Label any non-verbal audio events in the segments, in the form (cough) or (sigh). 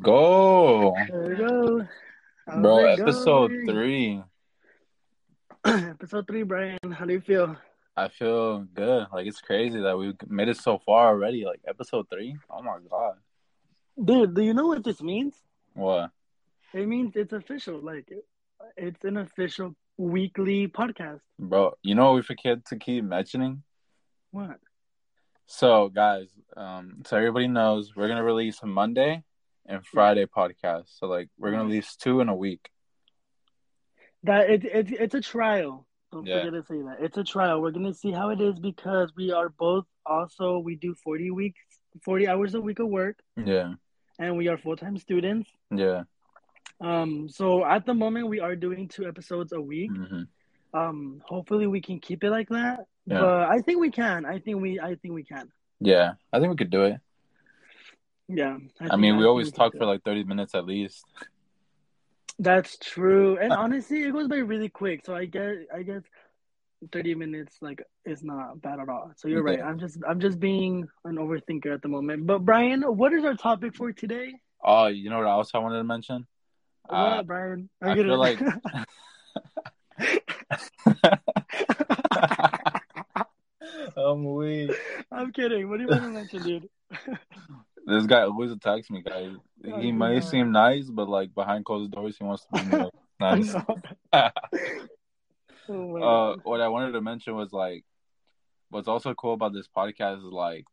go. There we go. How's Bro, episode going? three. (clears throat) episode three, Brayan. How do you feel? I feel good. Like it's crazy that we made it so far already. Like episode three. Oh my god. Dude, do you know what this means? What? It means it's official. Like, it's an official weekly podcast. Bro, you know what we forget to keep mentioning? What? So guys, um, so everybody knows we're gonna release a Monday and Friday podcast. So like we're gonna release two in a week. That it, it, it's a trial. Don't Yeah. forget to say that. It's a trial. We're going to see how it is because we are both also, we do 40 weeks, 40 hours a week of work, Yeah. and we are full time students. Yeah. Um, so at the moment, we are doing two episodes a week. hmm Um, hopefully we can keep it like that. Yeah. But I think we can. I think we. I think we can. Yeah. I think we could do it. Yeah. I, think- mean, we always talk for like thirty minutes at least. That's true. And (laughs) honestly, it goes by really quick. So I guess. I guess. 30 minutes like is not bad at all. So you're right. I'm just I'm just being an overthinker at the moment. But Brayan, what is our topic for today? Oh, you know what else I wanted to mention? What, Uh, Brayan? I I'm gonna- feel like- (laughs) (laughs) I'm weak. I'm kidding. What do you want to mention, dude? This guy always attacks me, guys. Oh, He may seem nice, but like behind closed doors, he wants to be (laughs) I nice. (laughs) uh, Oh my what I wanted to mention was like, what's also cool about this podcast is like,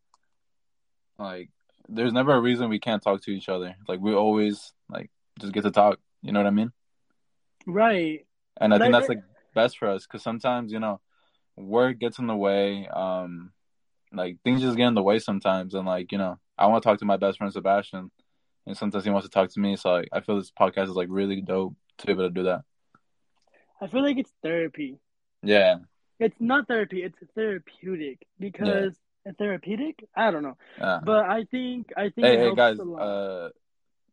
like, there's never a reason we can't talk to each other. Like we always like just get to talk. You know what I mean? Right. And I think that's like best for us because sometimes you know work gets in the way. Um, like things just get in the way sometimes, and like you know I want to talk to my best friend Sebastian, and sometimes he wants to talk to me. So like, I feel this podcast is like really dope to be able to do that. I feel like it's therapy. Yeah, It's not therapy. It's therapeutic because therapeutic. I don't know, yeah. but I think I think. hey, hey guys, uh,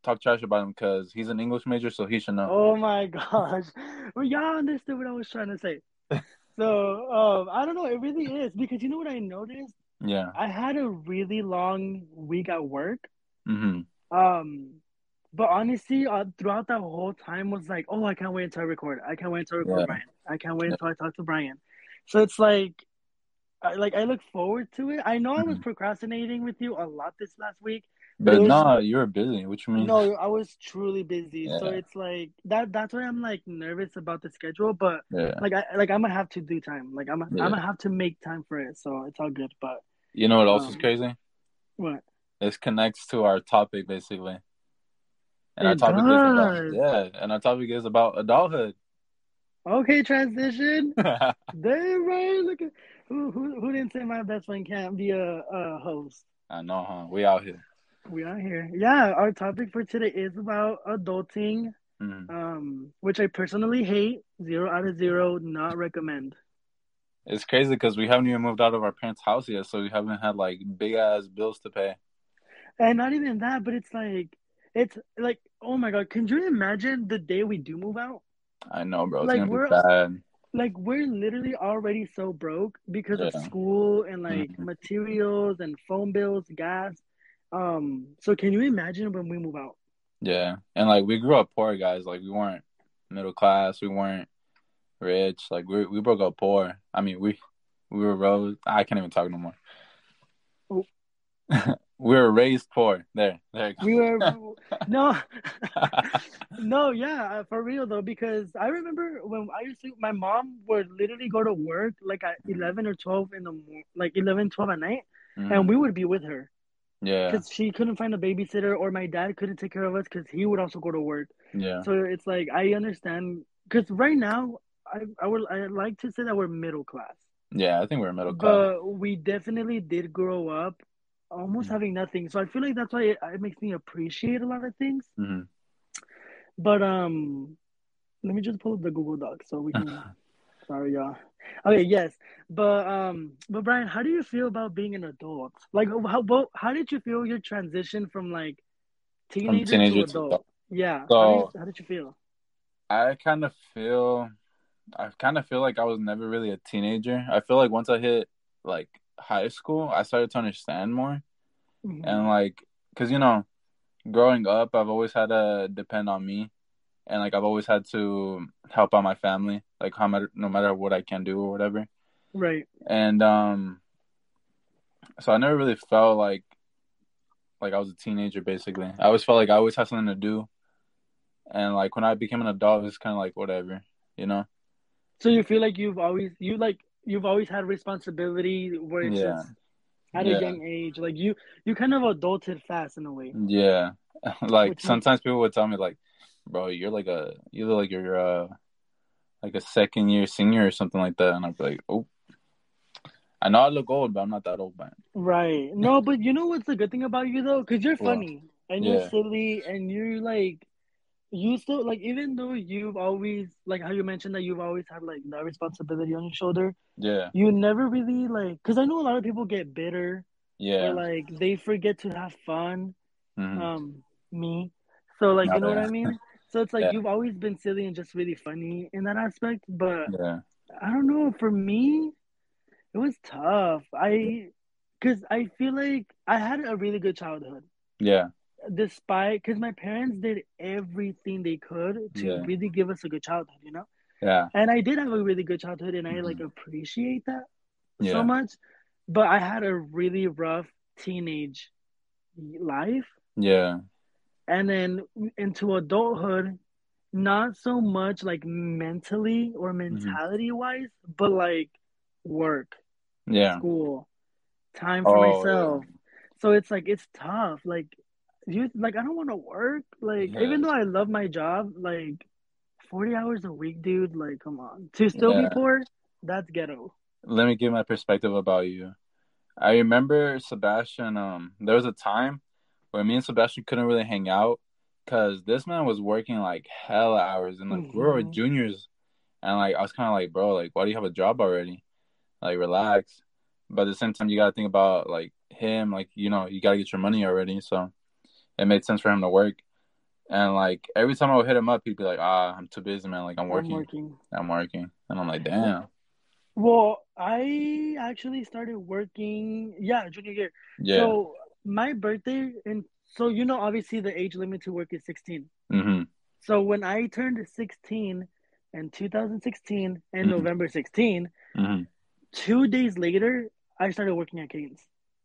talk trash about him because he's an English major, so he should know. Oh my (laughs) gosh. Well, y'all understood what I was trying to say. (laughs) So, um, I don't know. It really is because you know what I noticed? Yeah. I had a really long week at work. hmm Um, but honestly, uh, throughout that whole time was like, oh, I can't wait until I record. I can't wait until I record Yeah. Brayan. I can't wait Yeah. until I talk to Brayan. So it's like, I, like I look forward to it. I know I was Mhm. procrastinating with you a lot this last week. But was- no, you were busy. Which you mean? No, I was truly busy. So it's like that. That's why I'm like nervous about the schedule. But Yeah. like I like I'm gonna have to do time. Like I'm Yeah. I'm gonna have to make time for it. So it's all good. But You know what else is Um, crazy? what? This connects to our topic basically. And our It topic is about yeah, and our topic is about adulthood. Okay, transition. (laughs) Damn right. Look at who who who didn't say my best friend can't be a, a host. I know, huh? We out here. We are here. Yeah, our topic for today is about adulting, Mhm. um, which I personally hate. Zero out of zero, not recommend. It's crazy because we haven't even moved out of our parents' house yet, so we haven't had like big ass bills to pay. And not even that, but it's like it's like oh my god, can you imagine the day we do move out? I know, bro. It's Like, we're- be bad. Like we're literally already so broke because of school and like Mhm. materials and phone bills, gas. Um, so can you imagine when we move out? Yeah, and like we grew up poor, guys. Like we weren't middle class. We weren't rich. Like we we broke up poor. I mean, we we were rose. I can't even talk no more. (laughs) We were raised poor. There, there. We were no, (laughs) no, yeah, uh, for real though, because I remember when I used to, my mom would literally go to work like at eleven or twelve in the like 11, 12 at night, Mhm. and we would be with her yeah, because she couldn't find a babysitter, or my dad couldn't take care of us because he would also go to work. yeah, So it's like I understand because right now I I would I like to say that we're middle class, yeah. I think we're middle class. but we definitely did grow up almost Mhm. having nothing. So I feel like that's why it, it makes me appreciate a lot of things. hmm But um, let me just pull up the Google Doc so we can. (laughs) sorry, y'all. Okay, yes, but um, but Brayan, how do you feel about being an adult? Like, how how did you feel your transition from like teenager, teenager to to adult? adult. Yeah. So- how, do you, how did you feel? I kind of feel, I kind of feel like I was never really a teenager. I feel like once I hit like high school, I started to understand more. Mhm. and like because you know growing up, I've always had to depend on me, and like I've always had to help out my family, like how matter, no matter what I can do or whatever. Right. And um, so I never really felt like like I was a teenager. Basically, I always felt like I always had something to do, and like when I became an adult, it's kind of like whatever, you know. So you feel like you've always you like you've always had responsibility where it's Yeah. just at Yeah. a young age. Like you you kind of adulted fast in a way. Yeah, (laughs) like Which means- sometimes people would tell me like, "Bro, you're like a you look like you're uh like a second year senior or something like that," and I'd be like, "Oh, I know I look old, but I'm not that old, man." Right. No, but you know what's the good thing about you though? Because you're funny and you're silly and you're like, you still like even though you've always like how you mentioned that you've always had like that responsibility on your shoulder, Yeah, you never really like. Because I know a lot of people get bitter yeah, or like they forget to have fun. mhm. Um, me. So like you know what I mean. So it's like Yeah. you've always been silly and just really funny in that aspect, but yeah, I don't know. For me, it was tough. I, cause I feel like I had a really good childhood, yeah, despite because my parents did everything they could to Yeah. really give us a good childhood, you know. yeah, And I did have a really good childhood, and I Mhm. like appreciate that yeah, so much. But I had a really rough teenage life, yeah, and then into adulthood, not so much like mentally or Mm-hmm. mentality wise, but like work. yeah. school, time for Oh, myself. So it's like it's tough. Like you like I don't want to work. Like Yeah. even though I love my job, like forty hours a week, dude. Like come on, to still Yeah. be poor, that's ghetto. Let me give my perspective about you. I remember Sebastian. Um, there was a time where me and Sebastian couldn't really hang out because this man was working like hell hours, and like we were Mhm. juniors, and like I was kind of like, bro, like why do you have a job already? Like relax. But at the same time, you gotta think about like him, like you know, you gotta get your money already. So it made sense for him to work. And like every time I would hit him up, he'd be like, "Ah, I'm too busy, man. Like I'm working, I'm working. I'm working." And I'm like, "Damn, Well, I actually started working. Yeah, junior year. yeah, So my birthday, and so you know, obviously the age limit to work is sixteen. hmm So when I turned 16 in 2016 and Mhm. November 16, hmm two days later, I started working at Cane's.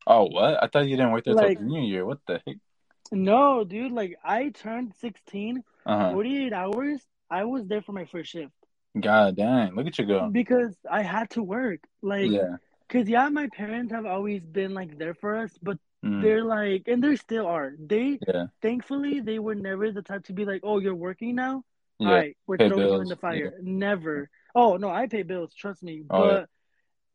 Oh, what? I thought you didn't work there Like- till New Year. What the heck? No, dude, like I turned 16, Uh huh. 48 hours, I was there for my first shift God dang, look at you go. because I had to work. Like, Yeah. because yeah, my parents have always been like there for us, but Mhm. they're like, and they still are. They, Yeah. thankfully, they were never the type to be like, oh, you're working now? Yeah. All right, we're Pay throwing you in the fire. Never. Oh no, I pay bills. Trust me. Oh, but yeah.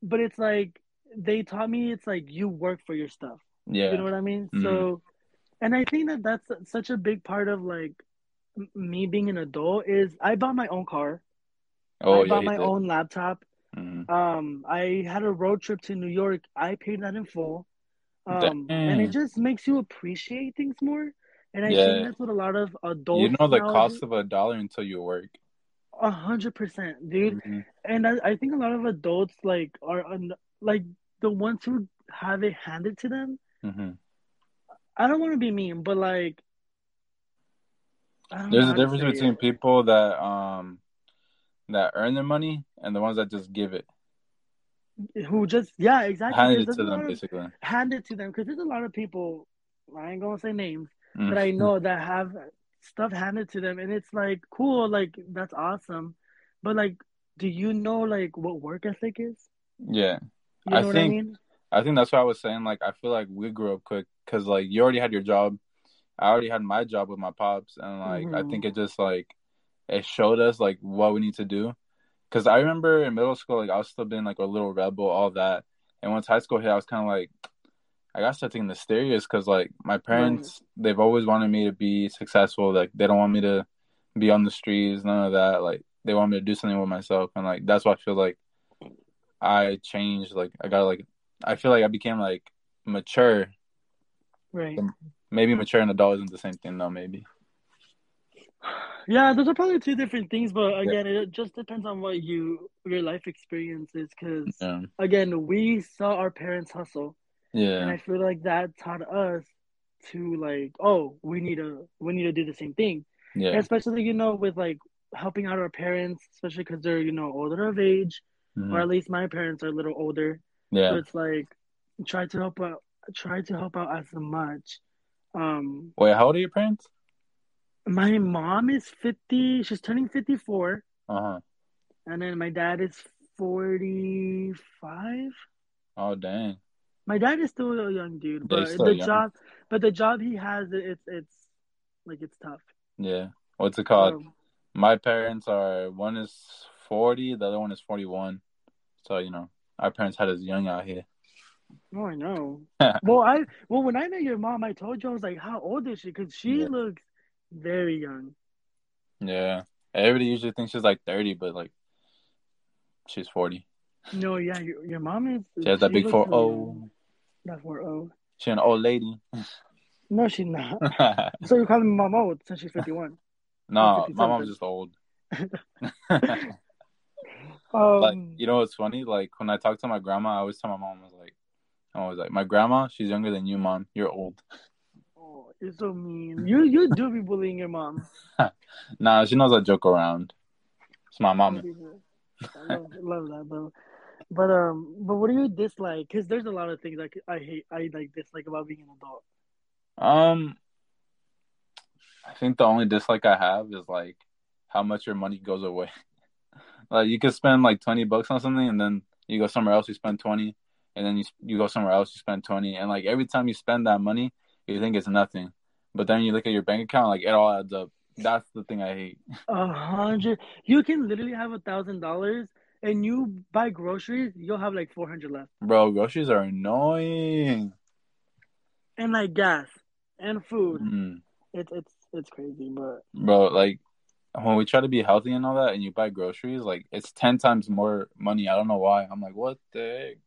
but it's like they taught me it's like you work for your stuff. Yeah. You know what I mean? Mhm. So, and I think that that's such a big part of like me being an adult is I bought my own car. oh, I yeah. bought my did. own laptop. Mhm. Um, I had a road trip to New York. I paid that in full. Um, and it just makes you appreciate things more. And I Yeah. think that's what a lot of adults You know the cost of a dollar until you work. A hundred percent, dude. Mhm. And I, I think a lot of adults like are un, like the ones who have it handed to them. Mhm. I don't want to be mean, but like, I don't know There's a difference between it. people that um that earn their money and the ones that just give it, who just yeah exactly. hand it to them, of- basically. hand it to them because there's a lot of people. I ain't gonna say names, but I (laughs) know that have stuff handed to them, and it's like cool, like that's awesome. But like, do you know like what work ethic is? Yeah. You know I what think- I mean? I think that's what I was saying. Like, I feel like we grew up quick because, like, you already had your job. I already had my job with my pops, and like, I Mhm. think it just like it showed us like what we need to do. Because I remember in middle school, like, I was still being like a little rebel, all that. And once high school hit, I was kind of like, I got to start taking this serious because, like, my parents, they've always wanted me to be successful. Like, they don't want me to be on the streets, none of that. Like, they want me to do something with myself, and like, that's why I feel like I changed. Like, I got like I feel like I became like mature. Right. Maybe mature and adult isn't the same thing though. Maybe. Yeah, those are probably two different things, but again, it just depends on what you your life experience is. Because Yeah. again, we saw our parents hustle, Yeah. and I feel like that taught us to like, oh, we need to we need to do the same thing. Yeah. Especially you know with like helping out our parents, especially because they're you know older of age, Mhm. or at least my parents are a little older. So Yeah. it's like try to help out, try to help out as much. Um, Wait, how old are your parents? my mom is fifty. She's turning fifty four, Uh huh. and then my dad is forty five. Oh dang. My dad is still a young dude, but the young. job, but the job he has, it's it's like it's tough. Yeah. What's it called? Um, My parents are one is forty, the other one is forty one. So you know, our parents had us young out here. Oh, I know. (laughs) well, I well when I met your mom, I told you I was like, how old is she? Because she Yeah. looks very young. Yeah. Everybody usually thinks she's like thirty, but like she's forty. No, yeah, your, your mom is. She has that she big four oh. young. That four oh. She an old lady. No, she's not. (laughs) So you're calling me mom old since she's fifty one. No, my mom's just old. (laughs) Um, like you know what's funny? Like when I talk to my grandma, I always tell my mom I was I'm always like, My grandma, she's younger than you, mom. You're old. oh, you're so mean. You you do be bullying your mom. (laughs) Nah, she knows I joke around. It's my mom. I love, love that though. But um, but what do you dislike? Because there's a lot of things i hate, I like dislike about being an adult. Um I think the only dislike I have is like how much your money goes away. (laughs) like you could spend like twenty bucks on something and then you go somewhere else you spend twenty and then you you go somewhere else you spend twenty and like every time you spend that money you think it's nothing. But then you look at your bank account like it all adds up. That's the thing I hate. (laughs) A hundred. You can literally have a thousand dollars and you buy groceries. You'll have like four hundred left, Bro, groceries are annoying. and like gas and food. Mm. It's it's it's crazy, but Bro, like when we try to be healthy and all that and you buy groceries, like it's ten times more money. I don't know why. I'm like, what the heck?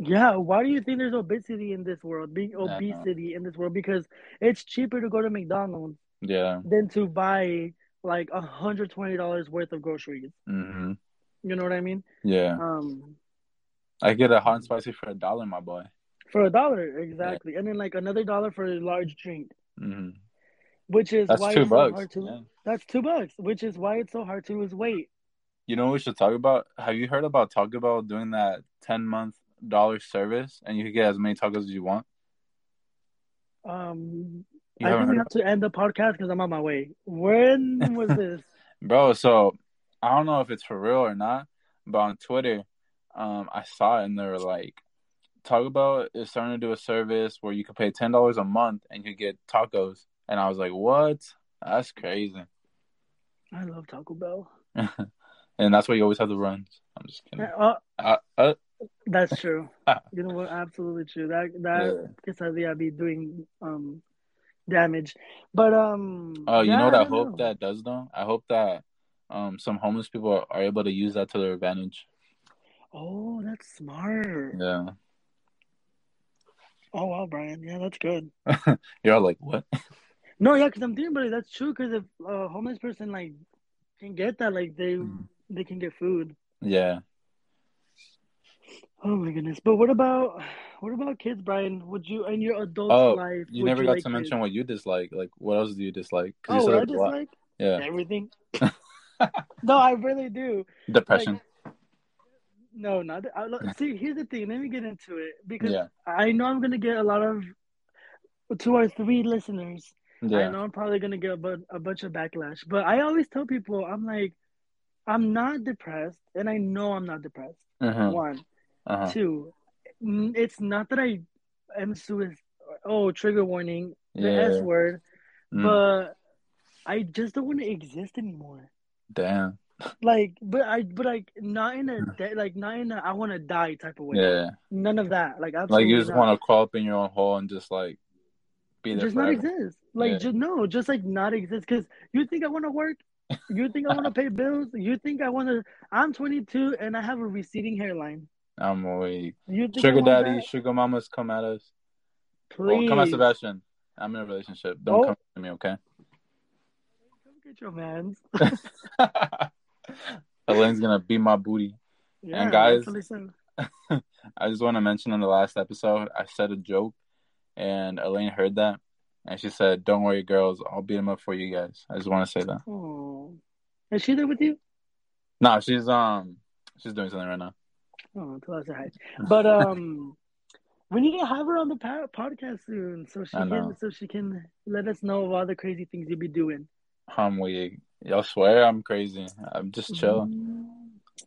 Yeah. Why do you think there's obesity in this world? Being obesity in this world because it's cheaper to go to McDonald's Yeah. than to buy like a hundred twenty dollars worth of groceries. hmm You know what I mean? Yeah. Um, I get a hot and spicy for a dollar, my boy. for a dollar exactly, and then like another dollar for a large drink, hmm which is That's why two it's so bucks. hard to. yeah. That's two bucks, which is why it's so hard to lose weight. You know what we should talk about? Have you heard about Taco Bell doing that ten month dollar service and you can get as many tacos as you want? Um, You I think we have to end the podcast because I'm on my way. When was (laughs) this? Bro, so I don't know if it's for real or not, but on Twitter, um, I saw it and they were like, Taco Bell is starting to do a service where you could pay ten dollars a month and you get tacos, and I was like, what? That's crazy, I love Taco Bell. (laughs) and that's why you always have the runs. I'm just kidding. Uh, Uh, uh, that's true. you know what? Absolutely true. That that quesadilla be doing um damage, but um. oh, you yeah, know what I, don't hope know. that does though? I hope that um some homeless people are, are able to use that to their advantage. Oh, that's smart. Yeah, Oh wow, Brayan. Yeah, that's good. (laughs) you're all like, what? (laughs) No, yeah, because I'm thinking about it. That's true. Because if a homeless person like can get that, like they Mhm. they can get food. Yeah. Oh my goodness. But what about what about kids, Brayan? Would you in your adult Oh, life? You never got like to mention what you dislike. Like, what else do you dislike? you Oh, said what I dislike Yeah, everything. (laughs) no, I really do. depression. No, not I, (laughs) see. Here's the thing. Let me get into it because yeah, I know I'm gonna get a lot of two or three listeners. Yeah. I know I'm probably gonna get a, bu- a bunch of backlash, but I always tell people I'm like, I'm not depressed, and I know I'm not depressed. uh-huh. One, Uh-huh. two, it's not that I am suicide. Oh, trigger warning, the yeah. S word, Mm, but I just don't want to exist anymore. damn. Like, but I, but like, not in a de- like, not in a I want to die type of way. Yeah, None of that. Like, absolutely. like you just want to crawl up in your own hole and just like be there just not exist. Like, Yeah. just no, just like not exist. Because you think I want to work? You think I want to (laughs) pay bills? You think I want to? I'm 22 and I have a receding hairline. I'm weak. You think I Sugar daddy, that? sugar mamas, come at us. Please Well, come at Sebastian. I'm in a relationship. Don't Oh. come to me, okay? Come get your man's. (laughs) (laughs) Elaine's gonna beat my booty. Yeah, guys- (laughs) I just want to mention in the last episode, I said a joke, and Elaine heard that, and she said, "Don't worry, girls, I'll beat him up for you guys." I just want to say that. Oh, is she there with you? No, she's um, she's doing something right now. Oh, to hi. But um, we need to have her on the podcast soon, so she can so she can let us know of all the crazy things you be doing. I'm weak. Y'all swear I'm crazy. I'm just chill. Mm,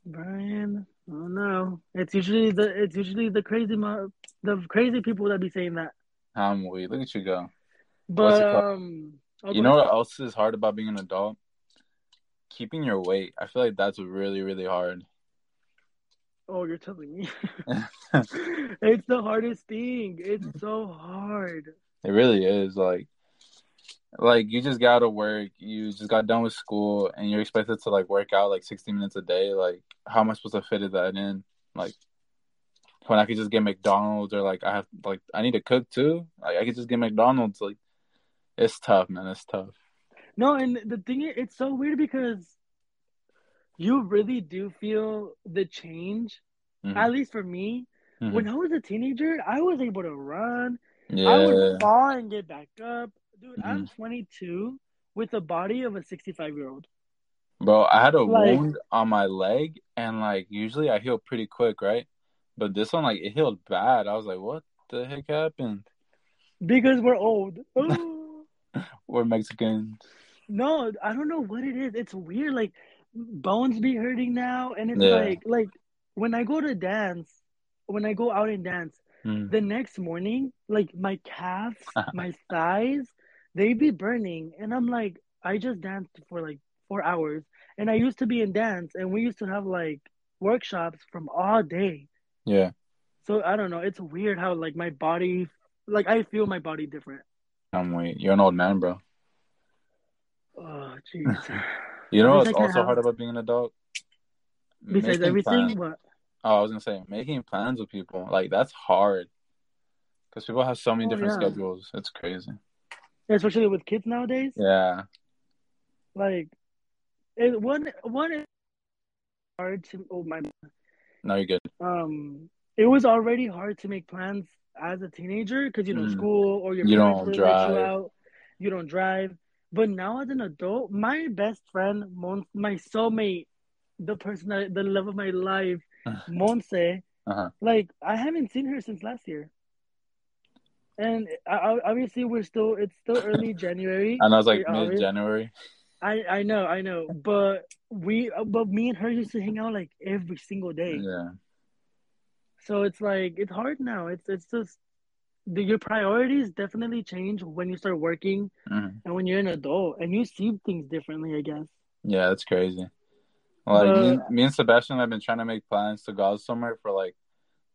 Brayan, oh no, it's usually the it's usually the crazy mo- the crazy people that be saying that. I'm weak. Look at you go. But um, oh, You know what else is hard about being an adult? Keeping your weight. I feel like that's really, really hard. Oh, you're telling me. (laughs) (laughs) it's the hardest thing. It's so hard. It really is. Like, like you just got to work. You just got done with school, and you're expected to like work out like 60 minutes a day. Like, how am I supposed to fit that in? Like, when I could just get McDonald's, or like I have like I need to cook too. Like, I could just get McDonald's. Like, it's tough, man. It's tough. No, and the thing is, it's so weird because you really do feel the change. Mhm. At least for me, Mhm. when I was a teenager, I was able to run. I Yeah, would fall and get back up. Dude, Mm-hmm. I'm 22 with the body of a 65 year old. bro. I had a Like- wound on my leg, and like usually I heal pretty quick, right? But this one, like, it healed bad. I was like, what the heck happened? Because we're old. (laughs) Oh. We're Mexicans. no, I don't know what it is. It's weird. Like bones be hurting now, and it's Yeah. like like when I go to dance, when I go out and dance, Mm. the next morning, like my calves, (laughs) my thighs, they be burning, and I'm like, I just danced for like four hours, and I used to be in dance, and we used to have like workshops from all day. Yeah. So I don't know. It's weird how like my body, like I feel my body different. I'm wait. You're an old man, bro. Oh jeez. (laughs) You know At what's also hard about being an adult? Besides Making everything, plans. what? Oh, I was gonna say making plans with people. Like that's hard. Because people have so many Oh, different yeah. schedules. It's crazy. Especially with kids nowadays. Yeah. Like, it one one is hard to. Oh my. No, you're good. Um, it was already hard to make plans as a teenager because you know Mm. school or your You don't wouldn't you drive. out. You don't drive. But now as an adult, my best friend, Mon- my soulmate, the person that the love of my life, Monse, Uh-huh. like I haven't seen her since last year. And I, I- obviously we're still it's still early (laughs) January. And I was like mid January. I I know, I know, but we but me and her used to hang out like every single day. Yeah. So it's like it's hard now. It's it's just the, your priorities definitely change when you start working Mhm. and when you're an adult and you see things differently. I guess. Yeah, that's crazy. Like me, But- me and Sebastian have been trying to make plans to go out somewhere for like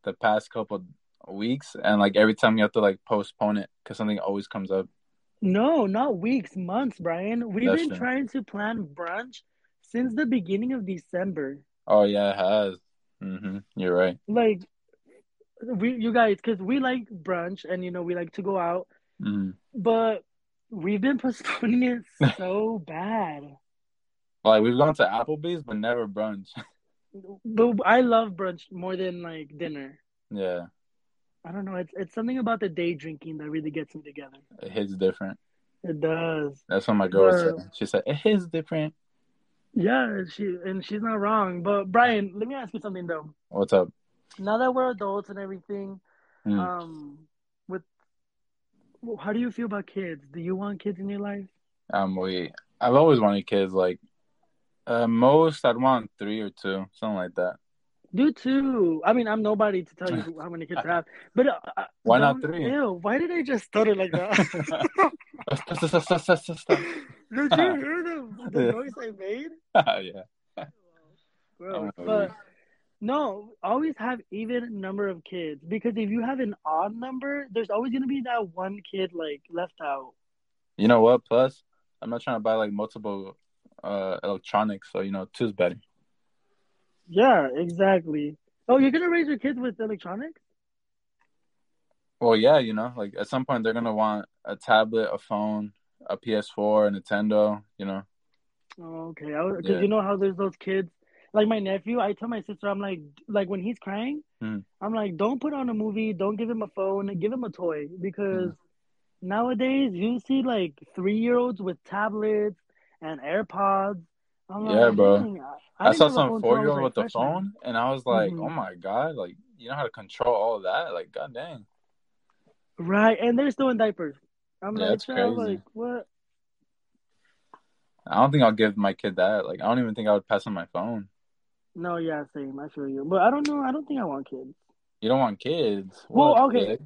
the past couple weeks, and like every time you have to like postpone it because something always comes up. No, not weeks, months, Brayan. We've That's been true. trying to plan brunch since the beginning of December. Oh yeah, it has. hmm You're right. Like we, you guys, because we like brunch and you know we like to go out, hmm but we've been (laughs) postponing it so bad. Like we've gone to Applebee's, but never brunch. (laughs) But I love brunch more than like dinner. yeah, I don't know. It's it's something about the day drinking that really gets me together. it hits different. It does. That's what my girl But- said. She said it hits different. Yeah, she and she's not wrong. But Brayan, let me ask you something though. What's up? Now that we're adults and everything, Mm. um, with how do you feel about kids? Do you want kids in your life? Um, we. I've always wanted kids. Like, uh, most I'd want three or two, something like that. Do too. I mean, I'm nobody to tell you how many kids I have, but uh, uh, Why not three? Ew, why did I just stutter like that? (laughs) (laughs) Did you hear the, the noise I made? (laughs) Gross. Oh, but no, always have even number of kids because if you have an odd number, there's always gonna be that one kid like left out. You know what? Plus, I'm not trying to buy like multiple uh electronics, so you know, two's better. Yeah, exactly. Oh, you're gonna raise your kids with electronics? Well, yeah, you know, like at some point they're gonna want a tablet, a phone, a PS4, a Nintendo. You know. Oh, okay. Because Yeah. you know how there's those kids. Like my nephew, I tell my sister, I'm like, like when he's crying, Hmm. I'm like, don't put on a movie, don't give him a phone, give him a toy because nowadays you see like three year olds with tablets and AirPods. I'm Yeah, like, bro. I, I, saw some phone till I four year old with the phone, and I was like, Mhm. oh my god, like you know how to control all that? Like, god dang. Right, and they're still in diapers. I'm Yeah, like, crazy. like what? I don't think I'll give my kid that. Like, I don't even think I would pass on my phone. No, yeah, same. I feel you, but I don't know. I don't think I want kids. You don't want kids. Well, What? okay.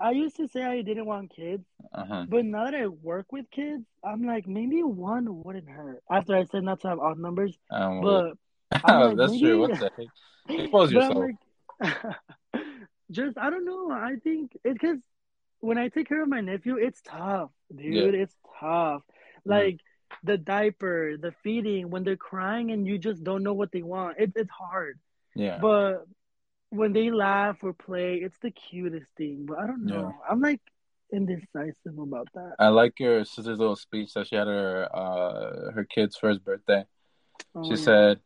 I used to say I didn't want kids, Uh huh. but now that I work with kids, I'm like maybe one wouldn't hurt. After I said not to have odd numbers, Um, but (laughs) like, that's true. maybe- What the heck? Expose (laughs) yourself. like, (laughs) just I don't know. I think it's because when I take care of my nephew, it's tough, dude. It's tough. Mm-hmm. Like the diaper, the feeding, when they're crying and you just don't know what they want. It's it's hard. Yeah. But when they laugh or play, it's the cutest thing. But I don't Yeah. know. I'm like indecisive about that. I like your sister's little speech that she had her uh her kid's first birthday. Oh, She yeah. said,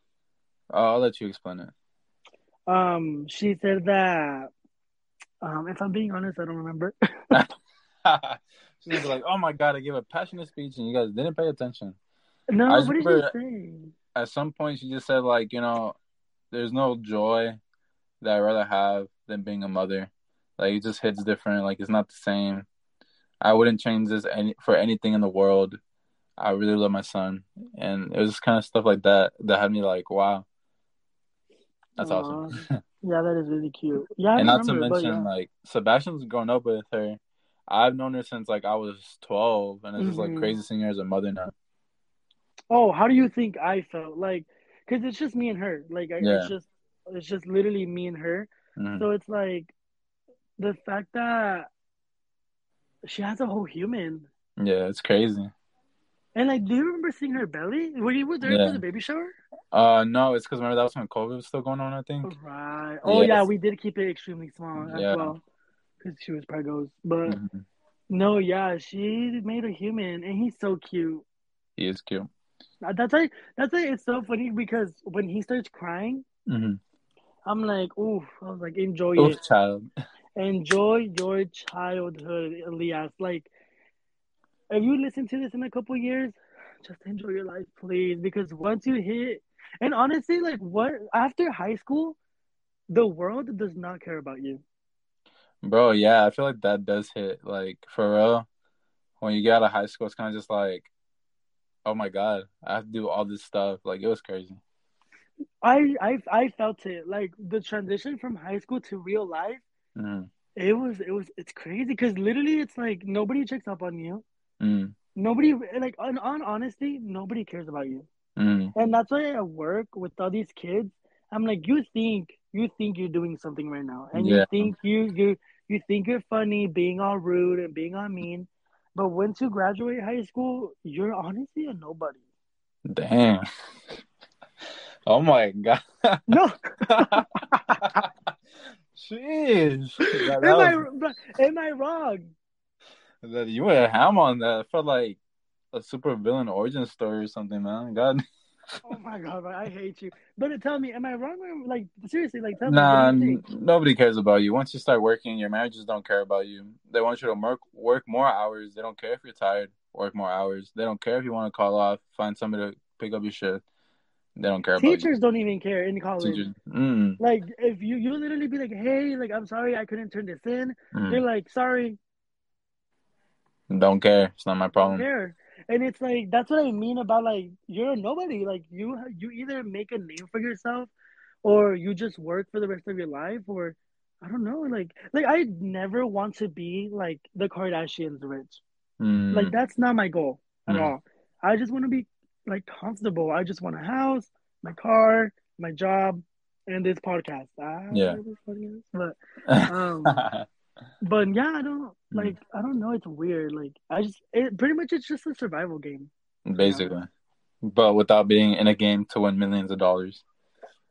oh, "I'll let you explain it." um, she said that. Um, if I'm being honest, I don't remember. (laughs) (laughs) (laughs) She was like, "Oh my god, I gave a passionate speech and you guys didn't pay attention." no, I what did she say? At some point, she just said, "Like, you know, there's no joy that I'd rather have than being a mother. Like, it just hits different. Like, it's not the same. I wouldn't change this any for anything in the world. I really love my son, and it was just kind of stuff like that that had me like, wow, that's awesome." (laughs) Yeah, that is really cute. Yeah, I and not to remember, but mention yeah. like Sebastian's grown up with her. I've known her since like I was twelve, and it's just like Mhm. crazy seeing her as a mother now. Oh, how do you think I felt? Like, cause it's just me and her. Like, I, Yeah. it's just, it's just literally me and her. Mhm. So it's like the fact that she has a whole human. Yeah, it's crazy. And like, do you remember seeing her belly? Were you were there Yeah. for the baby shower? Uh, no, it's because remember that was when COVID was still going on. I think. Right. Oh yeah, we did keep it extremely small as well, because she was pregos. But Mhm. no, yeah, she made a human, and he's so cute. He is cute. Uh, That's why. That's why it's so funny because when he starts crying, Mm-hmm. I'm like, ooh, I was like, enjoy Oof, it. child. enjoy your childhood, Elias. Like, if you listen to this in a couple years, just enjoy your life, please. Because once you hit, and honestly, like, what after high school, the world does not care about you. Bro, yeah, I feel like that does hit. Like for real, when you get out of high school, it's kind of just like, oh my god, I have to do all this stuff. Like it was crazy. I I I felt it. Like the transition from high school to real life. Mm. It was it was it's crazy because literally it's like nobody checks up on you. Mm. Nobody like on on honesty, nobody cares about you. Mm. And that's why I work with all these kids. I'm like, you think you think you're doing something right now, and you think you you you think you're funny, being all rude and being all mean, but once you graduate high school, you're honestly a nobody. Damn. (laughs) Oh my god. No, (laughs) Jeez. That- that am I am I wrong? that- you went ham on that. It felt like a super villain origin story or something, man. God. Oh my god, man, I hate you. But tell me, am I wrong? Or, like seriously, like tell Nah, me, what do you think? n- nobody cares about you. Once you start working, your managers don't care about you. They want you to work work more hours. They don't care if you're tired. Work more hours. They don't care if you want to call off. Find somebody to pick up your shift. They don't care Teachers don't even care in college. Mm, Like if you you literally be like, hey, like I'm sorry, I couldn't turn this in. mm. They're like, sorry, Don't care. It's not my don't problem. care. And it's like that's what I mean about like you're a nobody. Like you you either make a name for yourself, or you just work for the rest of your life, or I don't know. Like like I never want to be like the Kardashians rich. Mm, Like that's not my goal at Mm. all. I just want to be like comfortable. I just want a house, my car, my job, and this podcast. Ah, Yeah. this podcast. But (laughs) um, but yeah, I don't Mm. like. I don't know. It's weird. Like I just it pretty much it's just a survival game. basically, but without being in a game to win millions of dollars.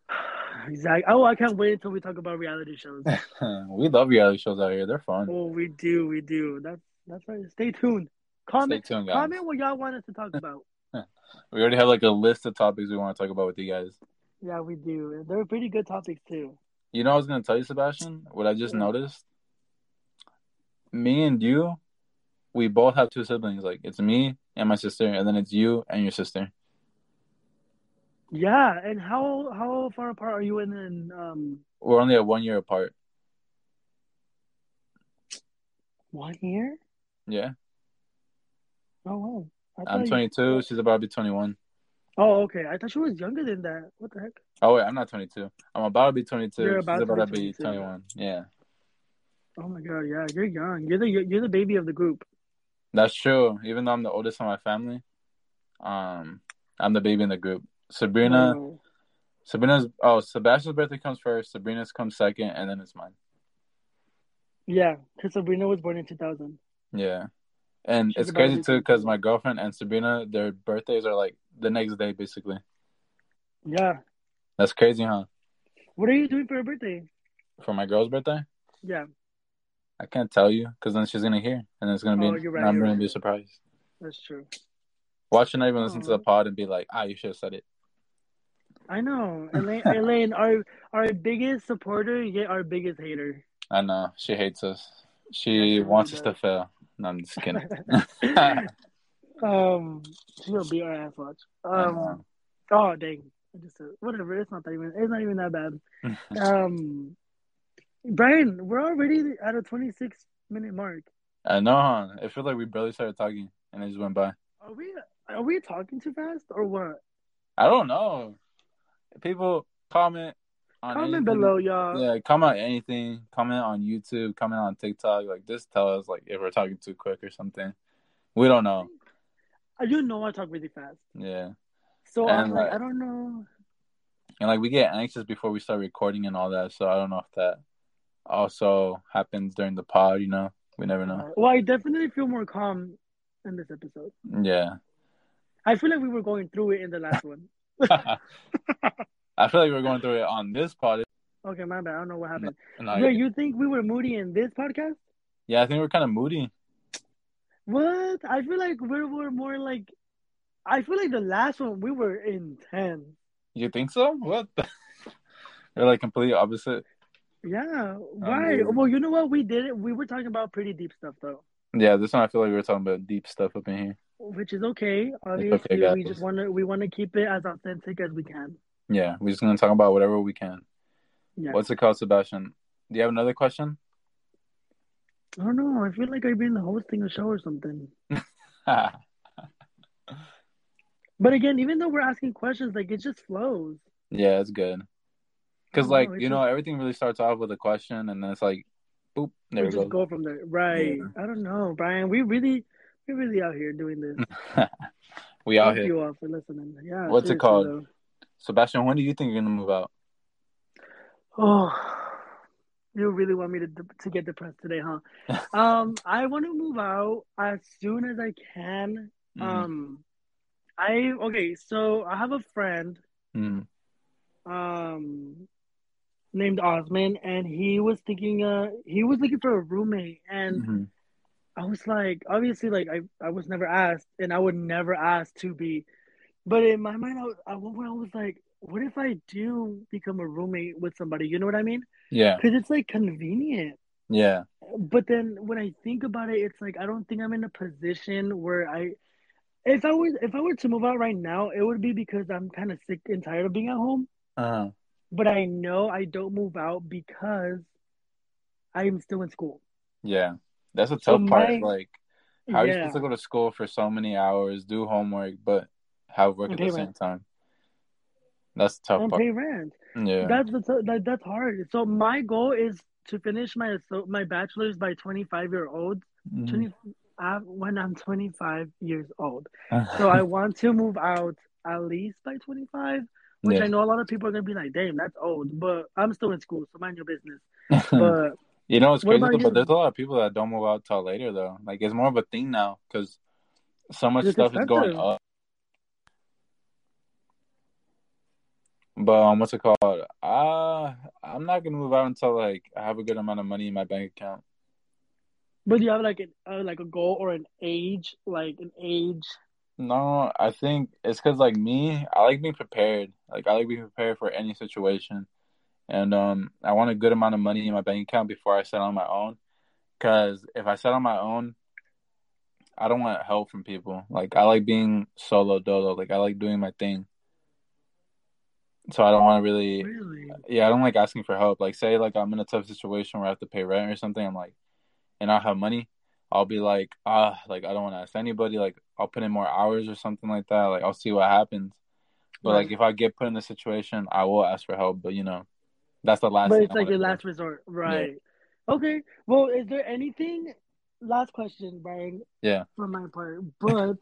(sighs) exactly. Oh, I can't wait until we talk about reality shows. (laughs) we love reality shows out here. They're fun. oh, we do, we do. That's that's right. Stay tuned. Comment, Stay tuned, guys. comment what y'all want us to talk (laughs) about. We already have like a list of topics we want to talk about with you guys. yeah, we do. They're pretty good topics too. You know, I was gonna tell you, Sebastian, what I just Yeah. noticed. Me and you we both have two siblings. Like it's me and my sister, and then it's you and your sister. Yeah, and how how far apart are you in? in um, We're only at one year apart. one year? Yeah, Oh wow. I'm thought you- 22. She's about to be 21. Oh, okay. I thought she was younger than that. What the heck? Oh wait, I'm not 22. I'm about to be 22. You're She's about to about to be be 22. 21. Yeah, Oh my god, yeah, you're young. You're the you're the baby of the group. that's true. Even though I'm the oldest in my family, um, I'm the baby in the group. Sabrina, Wow. Sabrina's oh Sebastian's birthday comes first. Sabrina's comes second, and then it's mine. Yeah, because Sabrina was born in 2000. Yeah. And She's it's crazy too because my girlfriend and Sabrina, their birthdays are like the next day, basically. Yeah. That's crazy, huh? What are you doing for her birthday? For my girl's birthday, Yeah, I can't tell you because then she's gonna hear, and it's gonna be. Oh, you're right, I'm gonna right. be surprised. that's true. Watch her not even listen to the pod and be like, "Ah, you should have said it." I know. (laughs) Elaine, Elaine, our our biggest supporter, yet our biggest hater. I know she hates us. She wants us to fail. No, I'm just kidding. (laughs) (laughs) um, she'll beat our ass. Watch. Um. Oh dang! I just said, whatever. It's not that even. It's not even that bad. Um, Brayan, we're already at a 26 minute mark. I know. Huh? It feels like we barely started talking, and it just went by. Are we are we talking too fast or what? I don't know. People comment on Comment anything. below, y'all. Yeah, comment anything. Comment on YouTube. Comment on TikTok. Like, just tell us like if we're talking too quick or something. We don't know. You know I talk really fast, Yeah, so And, I'm like, like- I don't know. and like we get anxious before we start recording and all that. So I don't know if that also happens during the pod. You know, we never know. Well, I definitely feel more calm in this episode. Yeah, I feel like we were going through it in the last one. (laughs) (laughs) I feel like we're going through it on this pod. Okay, my bad. I don't know what happened. No, yeah, you think we were moody in this podcast? yeah, I think we're kind of moody. What? I feel like we were more like. I feel like the last one we were intense. You think so? What? The... (laughs) They're like completely opposite. Yeah. Um, why? weird. well, you know what? We did it. We were talking about pretty deep stuff though, Yeah, this one I feel like we were talking about deep stuff up in here. which is okay. Obviously, guys. we just want to we want to keep it as authentic as we can. Yeah, we're just gonna talk about whatever we can. Yeah. What's it called, Sebastian? Do you have another question? I don't know. I feel like I've been hosting a show or something. (laughs) But again, even though we're asking questions, like it just flows. yeah, it's good. Because like know, you know, everything really starts off with a question, and then it's like, boop, there we we just go. from there. Right. I don't know, Brayan. We really, we're really out here doing this. (laughs) we out Thank here. you all for listening. Yeah. What's it called? though. Sebastian, when do you think you're gonna move out? Oh, you really want me to to get depressed today, huh? (laughs) um, I want to move out as soon as I can. Mhm. Um, I okay. So I have a friend Mhm. um named Osman, and he was thinking. Uh, he was looking for a roommate, and Mhm. I was like, obviously, like I I was never asked, and I would never ask to be. But in my mind, I was, at one point I was like, what if I do become a roommate with somebody? You know what I mean? Yeah, Because it's like convenient. yeah, But then when I think about it, it's like I don't think I'm in a position where I, if I was, if I were to move out right now, it would be because I'm kind of sick and tired of being at home. uh-huh. But I know I don't move out because I am still in school. yeah. That's a So tough part. my- Like, how are you yeah, supposed to go to school for so many hours, do homework, but have work And at the pay same time? That's tough and part. pay rent. Yeah. That's the that, that's hard. So my goal is to finish my so my bachelor's by 25 year old. Mhm. 20 uh, when I'm 25 years old. (laughs) So I want to move out at least by 25, which Yeah. I know a lot of people are gonna be like, "Damn, that's old," but I'm still in school, so mind your business. (laughs) But you know, it's crazy, about though, you? but there's a lot of people that don't move out till later, though. Like, it's more of a thing now because so much It's stuff is going expensive. up. But um, what's it called? Uh, I'm not gonna move out until like I have a good amount of money in my bank account. but do you have like an uh, like a goal or an age, like an age? No, I think it's because like me, I like being prepared. Like I like being prepared for any situation, and um, I want a good amount of money in my bank account before I set on my own. Because if I set on my own, I don't want help from people. Like I like being solo dolo. Like I like doing my thing. So I don't want to really, Really? yeah, I don't like asking for help. Like say like I'm in a tough situation where I have to pay rent or something. I'm like, and I have money. I'll be like, ah, like I don't want to ask anybody. Like I'll put in more hours or something like that. Like I'll see what happens. But Right. like if I get put in a situation, I will ask for help. But you know, that's the last. But it's like your do. last resort, right? Okay. Well, is there anything? Last question, Brayan. Yeah. For my part, but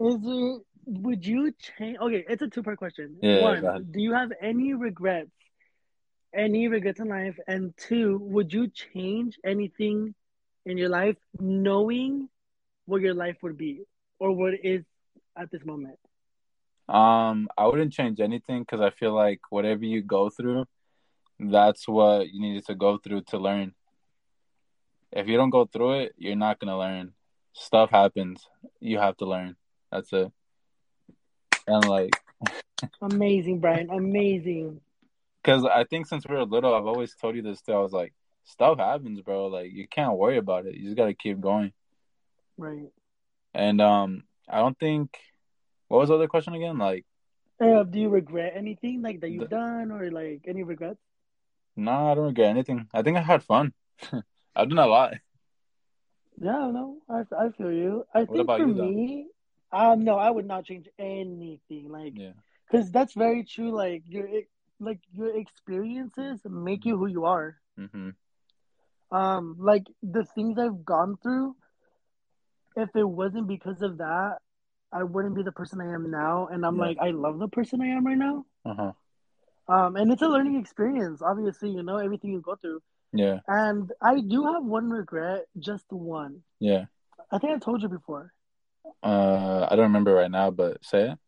is there? Would you change? Okay, it's a two-part question. Yeah, yeah, One, ahead. do you have any regrets? Any regrets in life? And two, would you change anything in your life, knowing what your life would be or what it is at this moment? Um, I wouldn't change anything because I feel like whatever you go through, that's what you needed to go through to learn. If you don't go through it, you're not gonna learn. Stuff happens. You have to learn. That's it. And like, (laughs) Amazing, Brayan. Amazing. (laughs) because I think since we were little, I've always told you this too. I was like, stuff happens, bro. Like you can't worry about it. You just gotta keep going. Right. And um, I don't think. What was the other question again? Like, Uh, do you regret anything like that you've The- done or like any regrets? no, I don't regret anything. I think I had fun. (laughs) I've done a lot. Yeah, no, I, I feel you. I think about for you, me, um, no, I would not change anything. Like, Yeah. because that's very true. Like your like your experiences make you who you are. hmm Um, like the things I've gone through. If it wasn't because of that, I wouldn't be the person I am now. And I'm Yeah. like, I love the person I am right now. Uh huh. Um, and it's a learning experience. Obviously, you know everything you go through. Yeah. And I do have one regret, just one. Yeah. I think I told you before. Uh, I don't remember right now, but say it.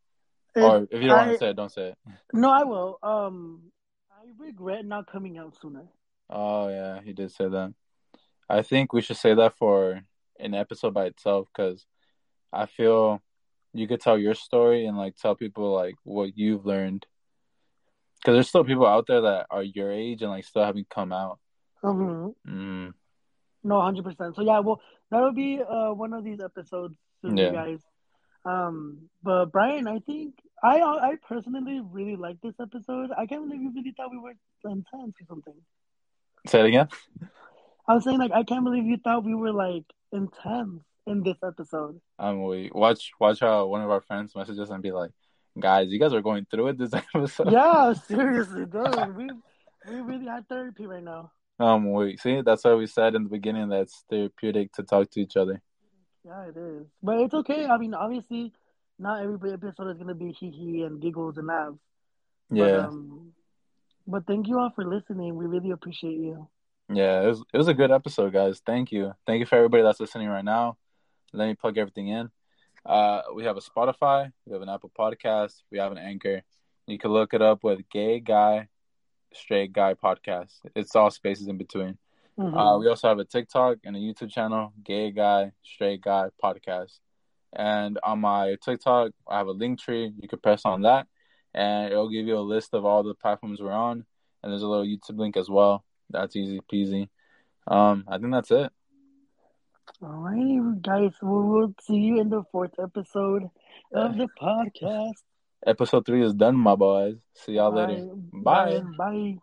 It- or if you don't want to say it, don't say it. no, I will. Um, I regret not coming out sooner. Oh yeah, he did say that. I think we should say that for an episode by itself because I feel you could tell your story and like tell people like what you've learned. Because there's still people out there that are your age and like still haven't come out. hmm Mm, No, hundred percent. So yeah, well, that'll be uh one of these episodes soon, Yeah. you guys. Um, but Brayan, I think I I personally really like this episode. I can't believe you really thought we were intense or something. Say it again. I was saying like I can't believe you thought we were like intense in this episode. Um, we watch watch how one of our friends messages and be like, "Guys, you guys are going through it this (laughs) episode." yeah, seriously, dude. We we really had therapy right now. Um, we see that's why we said in the beginning that it's therapeutic to talk to each other. Yeah, it is. But it's okay. I mean, obviously, not every episode is gonna be hee hee and giggles and laughs. But, Yeah, um, but thank you all for listening. We really appreciate you. yeah, it was it was a good episode, guys. Thank you, thank you for everybody that's listening right now. Let me plug everything in. Uh, we have a Spotify, we have an Apple Podcast, we have an Anchor. You can look it up with Gay Guy, Straight Guy Podcast. It's all spaces in between. Mhm. Uh, we also have a TikTok and a YouTube channel, Gay Guy, Straight Guy Podcast. And on my TikTok, I have a Linktree. You can press on that, and it'll give you a list of all the platforms we're on. And there's a little YouTube link as well. That's easy peasy. Um, I think that's it. Alrighty, guys. We will see you in the fourth episode of the podcast. Episode three is done, my boys. See y'all later. Bye. Bye. Bye.